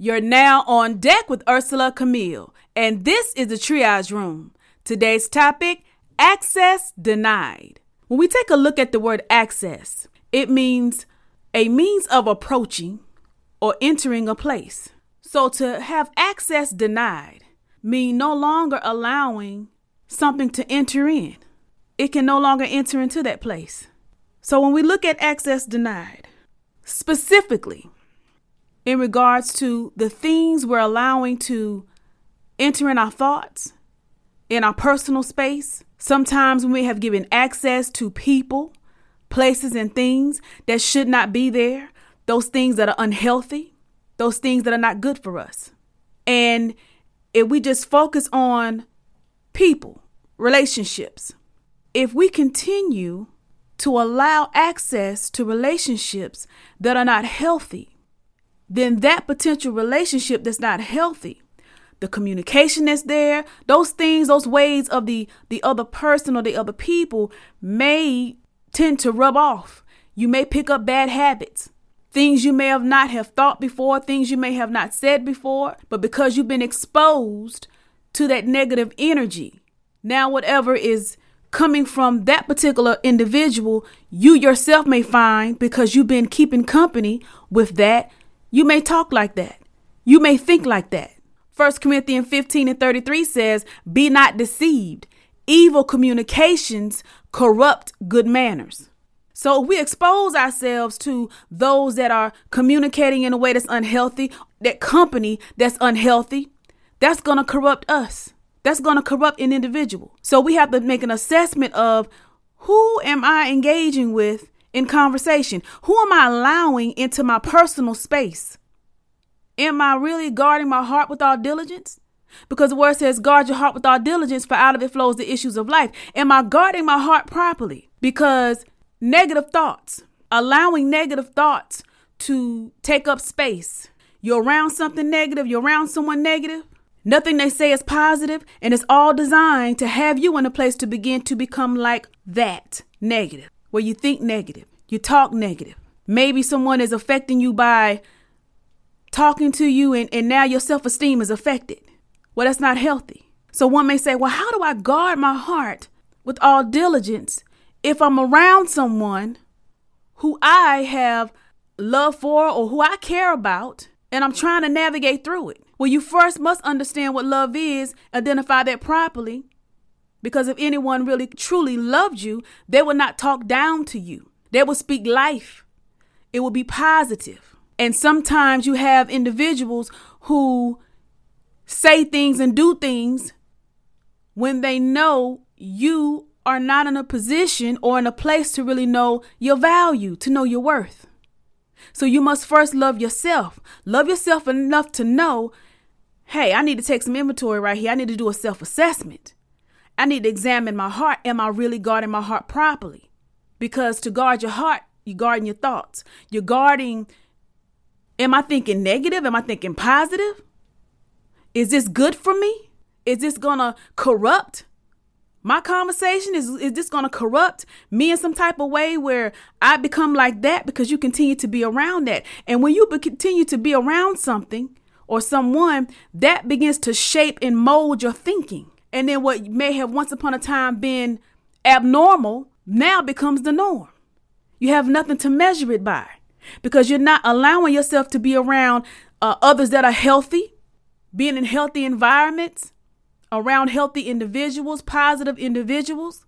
You're now on deck with Ursela Camille, and this is the Triage Room. Today's topic access denied. When we take a look at the word access, it means a means of approaching or entering a place. So to have access denied means no longer allowing something to enter in. It can no longer enter into that place. So when we look at access denied, specifically in regards to the things we're allowing to enter in our thoughts, in our personal space, sometimes we have given access to people, places, and things that should not be there, those things that are unhealthy, those things that are not good for us. And if we just focus on people, relationships, if we continue to allow access to relationships that are not healthy, then that potential relationship that's not healthy, the communication that's there, those things, those ways of the the other person or the other people may tend to rub off. You may pick up bad habits. Things you may have not have thought before, things you may have not said before, but because you've been exposed to that negative energy, now whatever is coming from that particular individual, you yourself may find because you've been keeping company with that, you may talk like that. You may think like that. 1 Corinthians 15 and 33 says, Be not deceived. Evil communications corrupt good manners. So if we expose ourselves to those that are communicating in a way that's unhealthy, that company that's unhealthy, that's going to corrupt us. That's going to corrupt an individual. So we have to make an assessment of who am I engaging with in conversation? Who am I allowing into my personal space? Am I really guarding my heart with all diligence? Because the word says, guard your heart with all diligence, for out of it flows the issues of life. Am I guarding my heart properly? Because negative thoughts, allowing negative thoughts to take up space. You're around something negative, you're around someone negative, Nothing they say is positive, and it's all designed to have you in a place to begin to become like that negative, where you think negative, you talk negative. Maybe someone is affecting you by talking to you, and, and now your self esteem is affected. Well, that's not healthy. So one may say, Well, how do I guard my heart with all diligence if I'm around someone who I have love for or who I care about, and I'm trying to navigate through it? Well, you first must understand what love is, identify that properly. Because if anyone really truly loved you, they would not talk down to you. They would speak life. It will be positive. And sometimes you have individuals who say things and do things when they know you are not in a position or in a place to really know your value, to know your worth. So you must first love yourself. Love yourself enough to know hey, I need to take some inventory right here. I need to do a self assessment. I need to examine my heart. Am I really guarding my heart properly? Because to guard your heart, you're guarding your thoughts. You're guarding, am I thinking negative? Am I thinking positive? Is this good for me? Is this going to corrupt my conversation? Is, is this going to corrupt me in some type of way where I become like that because you continue to be around that? And when you continue to be around something, or someone, that begins to shape and mold your thinking. And then what may have once upon a time been abnormal now becomes the norm. You have nothing to measure it by because you're not allowing yourself to be around uh, others that are healthy, being in healthy environments, around healthy individuals, positive individuals.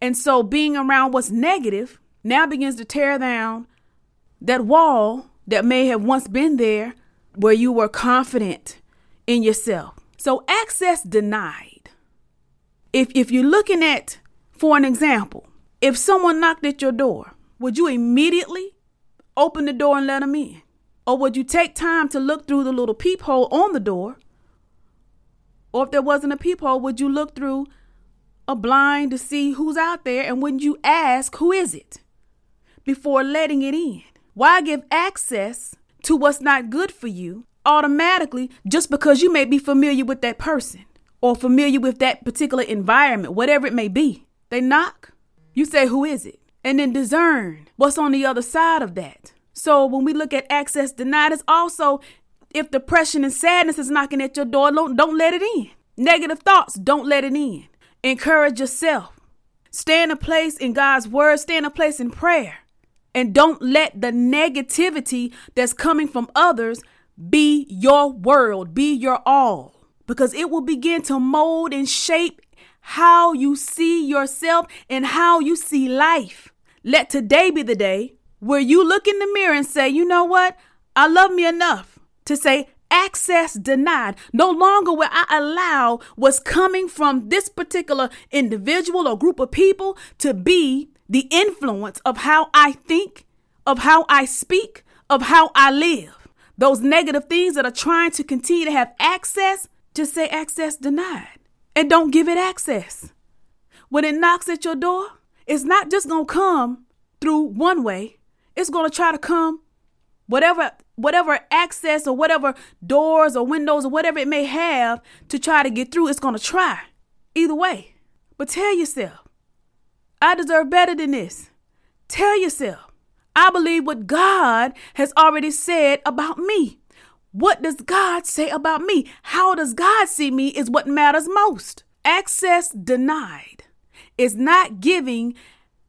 And so being around what's negative now begins to tear down that wall that may have once been there where you were confident in yourself. So access denied. If if you're looking at for an example, if someone knocked at your door, would you immediately open the door and let them in? Or would you take time to look through the little peephole on the door Or if there wasn't a peephole, would you look through a blind to see who's out there? And wouldn't you ask, who is it? Before letting it in. Why give access to what's not good for you automatically just because you may be familiar with that person or familiar with that particular environment, whatever it may be? They knock, you say, who is it? And then discern what's on the other side of that. So when we look at access denied, it's also if depression and sadness is knocking at your door, don't, don't let it in. Negative thoughts, don't let it in. Encourage yourself. Stay in a place in God's word, stay in a place in prayer. And don't let the negativity that's coming from others be your world, be your all, because it will begin to mold and shape how you see yourself and how you see life. Let today be the day where you look in the mirror and say, you know what? I love me enough to say, access denied. No longer will I allow what's coming from this particular individual or group of people to be the influence of how I think, of how I speak, of how I live. Those negative things that are trying to continue to have access, just say access denied and don't give it access. When it knocks at your door, it's not just going to come through one way. It's going to try to come whatever whatever access or whatever doors or windows or whatever it may have to try to get through, it's going to try. Either way. But tell yourself, I deserve better than this. Tell yourself, I believe what God has already said about me. What does God say about me? How does God see me is what matters most. Access denied is not giving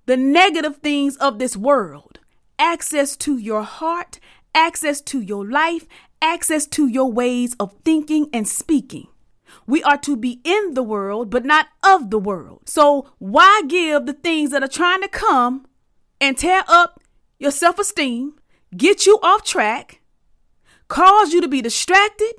the negative things of this world access to your heart, access to your life, access to your ways of thinking and speaking. We are to be in the world, but not of the world. So, why give the things that are trying to come and tear up your self esteem, get you off track, cause you to be distracted,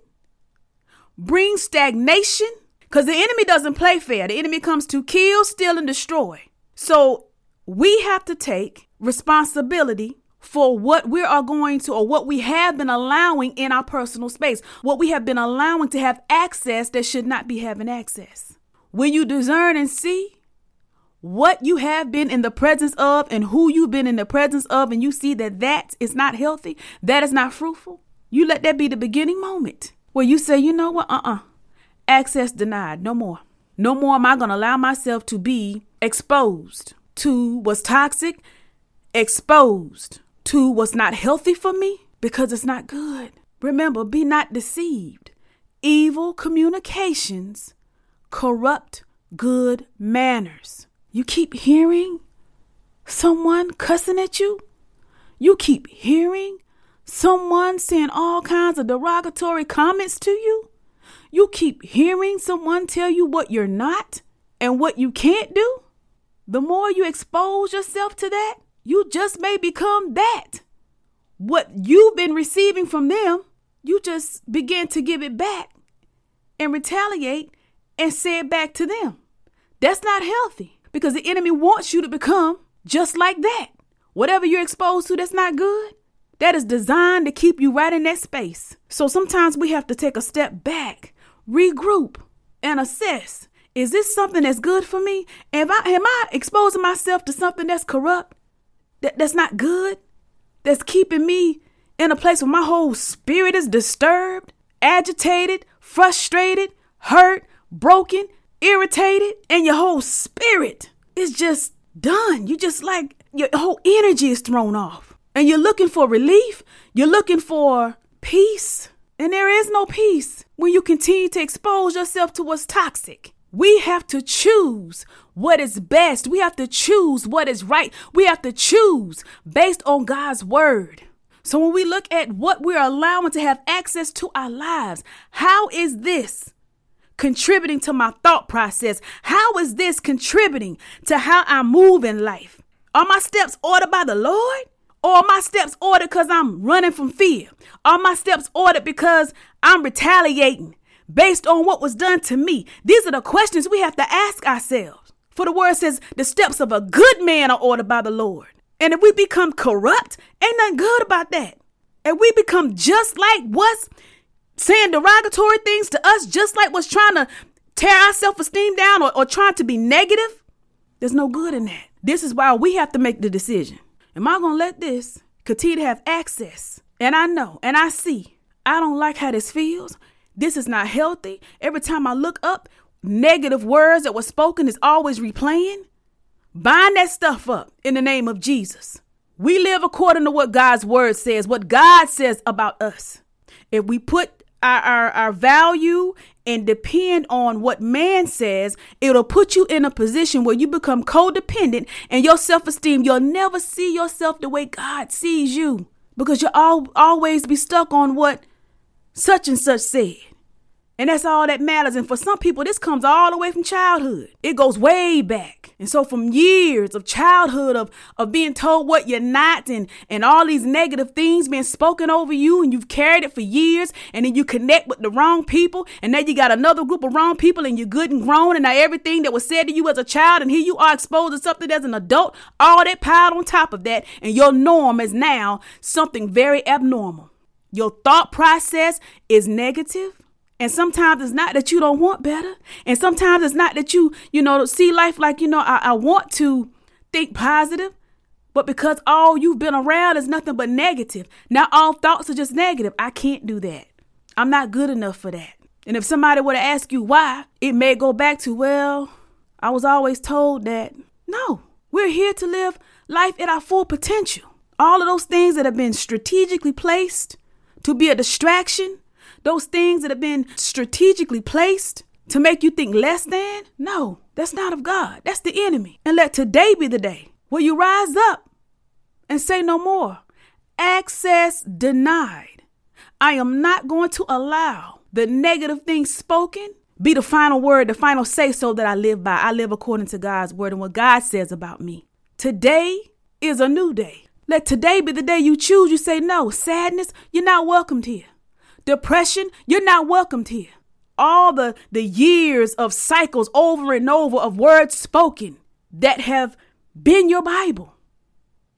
bring stagnation? Because the enemy doesn't play fair. The enemy comes to kill, steal, and destroy. So, we have to take responsibility for what we are going to or what we have been allowing in our personal space, what we have been allowing to have access that should not be having access. When you discern and see what you have been in the presence of and who you've been in the presence of, and you see that that is not healthy, that is not fruitful, you let that be the beginning moment where you say, you know what, uh uh-uh. uh, access denied, no more. No more am I going to allow myself to be exposed to what's toxic, exposed to what's not healthy for me because it's not good. Remember, be not deceived. Evil communications corrupt good manners. You keep hearing someone cussing at you. You keep hearing someone saying all kinds of derogatory comments to you. You keep hearing someone tell you what you're not and what you can't do. The more you expose yourself to that, you just may become that. What you've been receiving from them, you just begin to give it back and retaliate and say it back to them. That's not healthy because the enemy wants you to become just like that. Whatever you're exposed to that's not good, that is designed to keep you right in that space. So sometimes we have to take a step back, regroup, and assess. Is this something that's good for me? Am I, am I exposing myself to something that's corrupt? that, that's not good, that's keeping me in a place where my whole spirit is disturbed, agitated, frustrated, hurt, broken, irritated, and your whole spirit is just done. You just like your whole energy is thrown off. And you're looking for relief, you're looking for peace. And there is no peace when you continue to expose yourself to what's toxic. We have to choose what is best. We have to choose what is right. We have to choose based on God's word. So when we look at what we're allowing to have access to our lives, how is this contributing to my thought process? How is this contributing to how I move in life? Are my steps ordered by the Lord? Or are my steps ordered because I'm running from fear? Are my steps ordered because I'm retaliating? based on what was done to me? These are the questions we have to ask ourselves. For the word says, the steps of a good man are ordered by the Lord. And if we become corrupt, ain't nothing good about that. And we become just like what's saying derogatory things to us, just like was trying to tear our self esteem down or, or trying to be negative, there's no good in that. This is why we have to make the decision. Am I going to let this continue have access? And I know and I see, I don't like how this feels. This is not healthy. Every time I look up, negative words that were spoken is always replaying. Bind that stuff up in the name of Jesus. We live according to what God's word says, what God says about us. If we put our, our, our value and depend on what man says, it'll put you in a position where you become codependent and your self esteem, you'll never see yourself the way God sees you because you'll all, always be stuck on what such and such said. And that's all that matters. And for some people, this comes all the way from childhood. It goes way back. And so from years of childhood of, of being told what you're not and, and all these negative things being spoken over you and you've carried it for years and then you connect with the wrong people and now you got another group of wrong people and you're good and grown and now everything that was said to you as a child and here you are exposed to something as an adult, all that piled on top of that and your norm is now something very abnormal. Your thought process is negative and sometimes it's not that you don't want better. And sometimes it's not that you, you know, see life like, you know, I, I want to think positive, but because all you've been around is nothing but negative. Now all thoughts are just negative. I can't do that. I'm not good enough for that. And if somebody were to ask you why, it may go back to, well, I was always told that. No, we're here to live life at our full potential. All of those things that have been strategically placed to be a distraction those things that have been strategically placed to make you think less than? No, that's not of God. That's the enemy. And let today be the day where you rise up and say no more. Access denied. I am not going to allow the negative things spoken be the final word, the final say so that I live by. I live according to God's word and what God says about me. Today is a new day. Let today be the day you choose. You say no. Sadness, you're not welcomed here depression, you're not welcomed here. All the, the years of cycles over and over of words spoken that have been your Bible.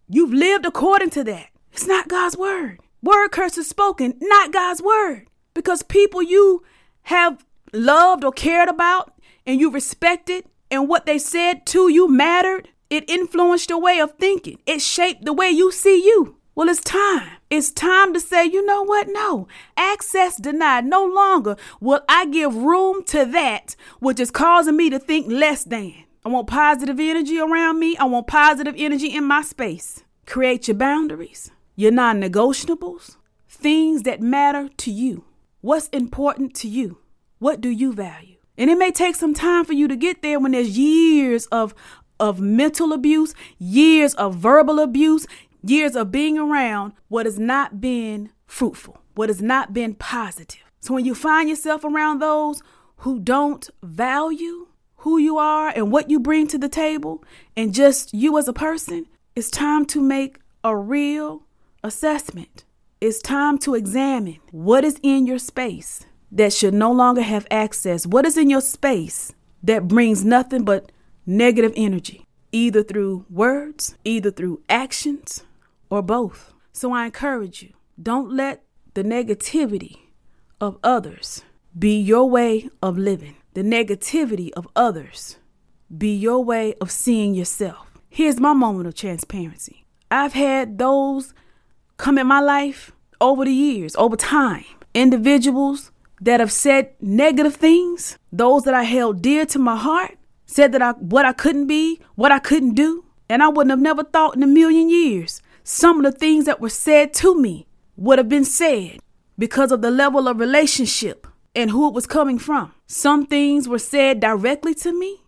You've lived according to that. It's not God's word. Word curses spoken, not God's word. Because people you have loved or cared about and you respected and what they said to you mattered, it influenced your way of thinking. It shaped the way you see you. Well, it's time. It's time to say, you know what? No, access denied. No longer will I give room to that which is causing me to think less than. I want positive energy around me. I want positive energy in my space. Create your boundaries, your non negotiables, things that matter to you. What's important to you? What do you value? And it may take some time for you to get there when there's years of, of mental abuse, years of verbal abuse, years of being around what has not been fruitful, what has not been positive. So when you find yourself around those who don't value who you are and what you bring to the table and just you as a person, it's time to make a real assessment. It's time to examine what is in your space that should no longer have access. What is in your space that brings nothing but negative energy, either through words, either through actions, or both. So I encourage you don't let the negativity of others be your way of living, the negativity of others be your way of seeing yourself. Here's my moment of transparency. I've had those come in my life over the years, over time. Individuals that have said negative things, those that I held dear to my heart, said that I what I couldn't be, what I couldn't do, and I wouldn't have never thought in a million years some of the things that were said to me would have been said because of the level of relationship and who it was coming from. Some things were said directly to me,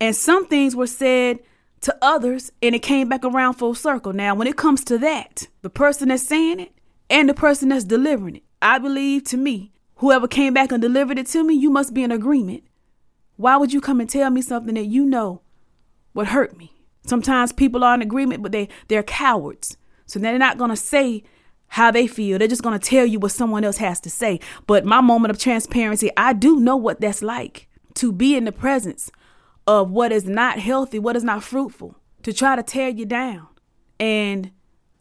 and some things were said to others, and it came back around full circle. Now, when it comes to that, the person that's saying it and the person that's delivering it, I believe to me, whoever came back and delivered it to me, you must be in agreement. Why would you come and tell me something that you know would hurt me? Sometimes people are in agreement, but they, they're cowards. So they're not going to say how they feel. They're just going to tell you what someone else has to say. But my moment of transparency, I do know what that's like to be in the presence of what is not healthy, what is not fruitful, to try to tear you down. And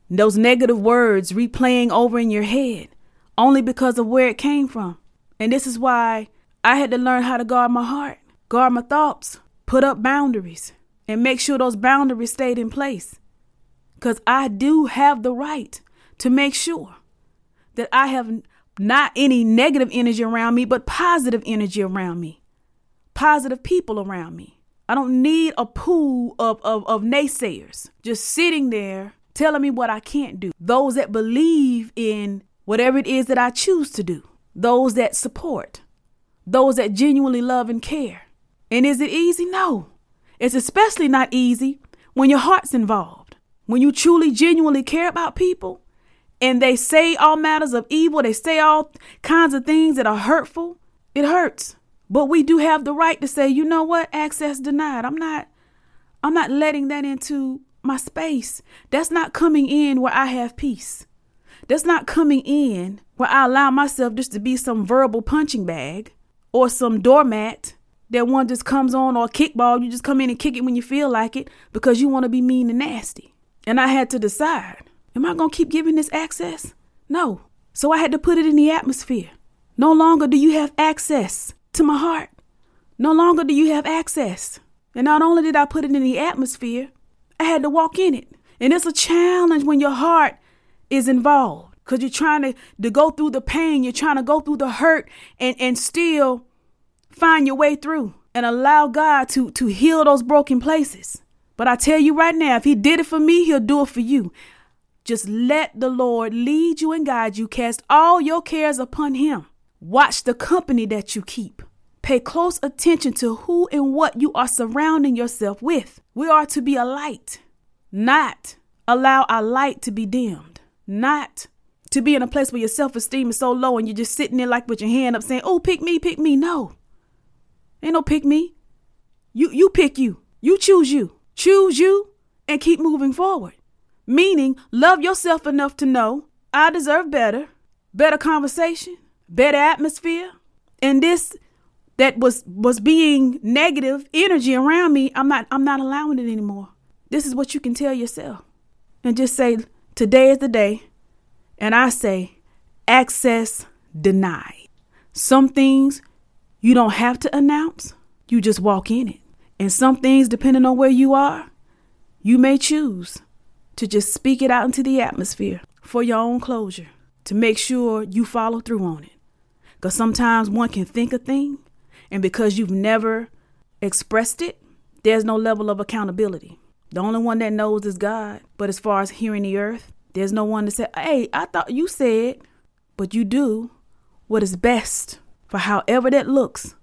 those negative words replaying over in your head only because of where it came from. And this is why I had to learn how to guard my heart, guard my thoughts, put up boundaries, and make sure those boundaries stayed in place. Because I do have the right to make sure that I have not any negative energy around me, but positive energy around me, positive people around me. I don't need a pool of, of, of naysayers just sitting there telling me what I can't do. Those that believe in whatever it is that I choose to do, those that support, those that genuinely love and care. And is it easy? No. It's especially not easy when your heart's involved. When you truly, genuinely care about people and they say all matters of evil, they say all kinds of things that are hurtful, it hurts. But we do have the right to say, you know what, access denied. I'm not I'm not letting that into my space. That's not coming in where I have peace. That's not coming in where I allow myself just to be some verbal punching bag or some doormat that one just comes on or kickball. You just come in and kick it when you feel like it because you want to be mean and nasty. And I had to decide am I going to keep giving this access? No. So I had to put it in the atmosphere. No longer do you have access to my heart. No longer do you have access. And not only did I put it in the atmosphere, I had to walk in it. And it's a challenge when your heart is involved because you're trying to, to go through the pain, you're trying to go through the hurt and, and still find your way through and allow God to, to heal those broken places. But I tell you right now, if He did it for me, He'll do it for you. Just let the Lord lead you and guide you. Cast all your cares upon Him. Watch the company that you keep. Pay close attention to who and what you are surrounding yourself with. We are to be a light, not allow our light to be dimmed, not to be in a place where your self esteem is so low and you're just sitting there like with your hand up saying, Oh, pick me, pick me. No. Ain't no pick me. You you pick you. You choose you. Choose you and keep moving forward. Meaning love yourself enough to know I deserve better, better conversation, better atmosphere. And this that was was being negative energy around me, I'm not I'm not allowing it anymore. This is what you can tell yourself. And just say today is the day. And I say access denied. Some things you don't have to announce. You just walk in it. And some things depending on where you are, you may choose to just speak it out into the atmosphere for your own closure to make sure you follow through on it. Because sometimes one can think a thing and because you've never expressed it, there's no level of accountability. The only one that knows is God. But as far as hearing the earth, there's no one to say, hey, I thought you said, but you do what is best for however that looks.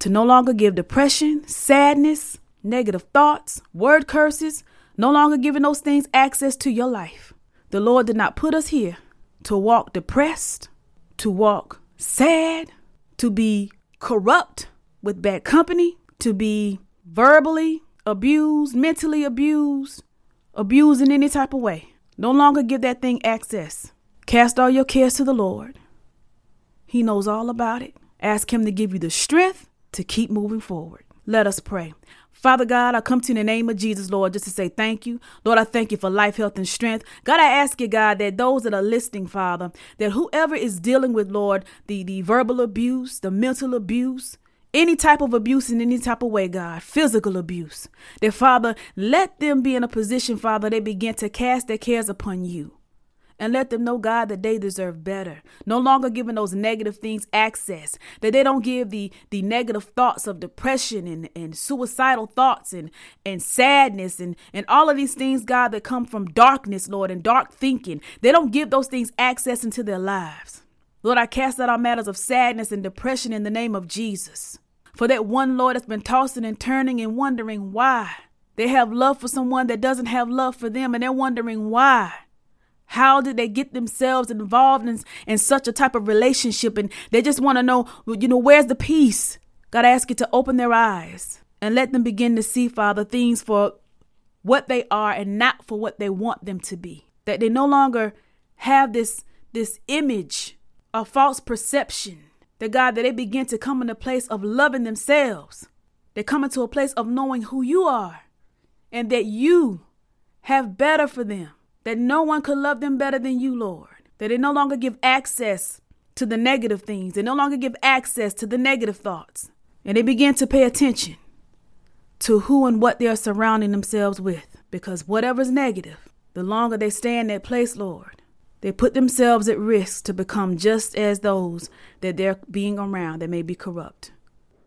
To no longer give depression, sadness, negative thoughts, word curses, no longer giving those things access to your life. The Lord did not put us here to walk depressed, to walk sad, to be corrupt with bad company, to be verbally abused, mentally abused, abused in any type of way. No longer give that thing access. Cast all your cares to the Lord. He knows all about it. Ask Him to give you the strength to keep moving forward. Let us pray. Father God, I come to you in the name of Jesus, Lord, just to say thank you. Lord, I thank you for life, health, and strength. God, I ask you, God, that those that are listening, Father, that whoever is dealing with, Lord, the, the verbal abuse, the mental abuse, any type of abuse in any type of way, God, physical abuse, that Father, let them be in a position, Father, they begin to cast their cares upon you and let them know, God, that they deserve better. No longer giving those negative things access, that they don't give the, the negative thoughts of depression and, and suicidal thoughts and, and sadness and, and all of these things, God, that come from darkness, Lord, and dark thinking. They don't give those things access into their lives. Lord, I cast out all matters of sadness and depression in the name of Jesus. For that one, Lord, that's been tossing and turning and wondering why. They have love for someone that doesn't have love for them, and they're wondering why. How did they get themselves involved in, in such a type of relationship? And they just want to know, you know, where's the peace? God, I ask you to open their eyes and let them begin to see, Father, things for what they are and not for what they want them to be. That they no longer have this, this image of false perception. That God, that they begin to come in a place of loving themselves. They come into a place of knowing who you are and that you have better for them that no one could love them better than you, Lord. that they no longer give access to the negative things, they no longer give access to the negative thoughts, and they begin to pay attention to who and what they are surrounding themselves with. Because whatever's negative, the longer they stay in that place, Lord, they put themselves at risk to become just as those that they're being around that may be corrupt.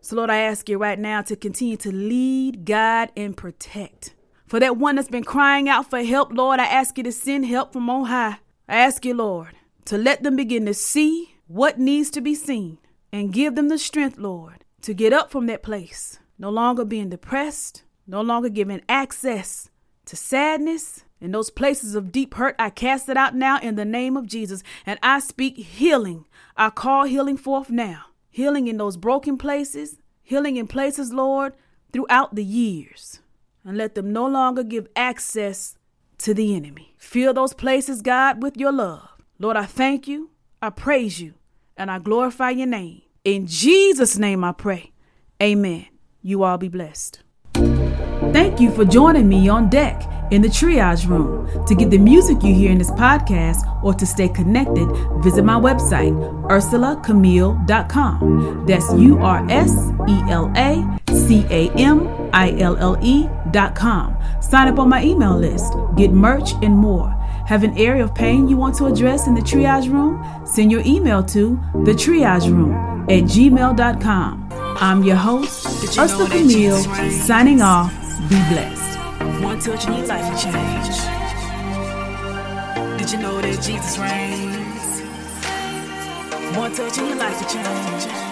So, Lord, I ask you right now to continue to lead, guide, and protect. For that one that's been crying out for help, Lord, I ask you to send help from on high. I ask you, Lord, to let them begin to see what needs to be seen and give them the strength, Lord, to get up from that place, no longer being depressed, no longer giving access to sadness. In those places of deep hurt, I cast it out now in the name of Jesus. And I speak healing. I call healing forth now healing in those broken places, healing in places, Lord, throughout the years, and let them no longer give access to the enemy. Fill those places, God, with your love. Lord, I thank you, I praise you, and I glorify your name. In Jesus' name I pray. Amen. You all be blessed. Thank you for joining me on deck in the triage room. To get the music you hear in this podcast or to stay connected, visit my website, urselacamille.com. That's U R S E L A C A M I L L E.com. Sign up on my email list, get merch, and more. Have an area of pain you want to address in the triage room? Send your email to the triage room at gmail.com. I'm your host, Ursela Camille, signing off. Be blessed. One touch and your life will change. Did you know that Jesus reigns? One touch and your life will change.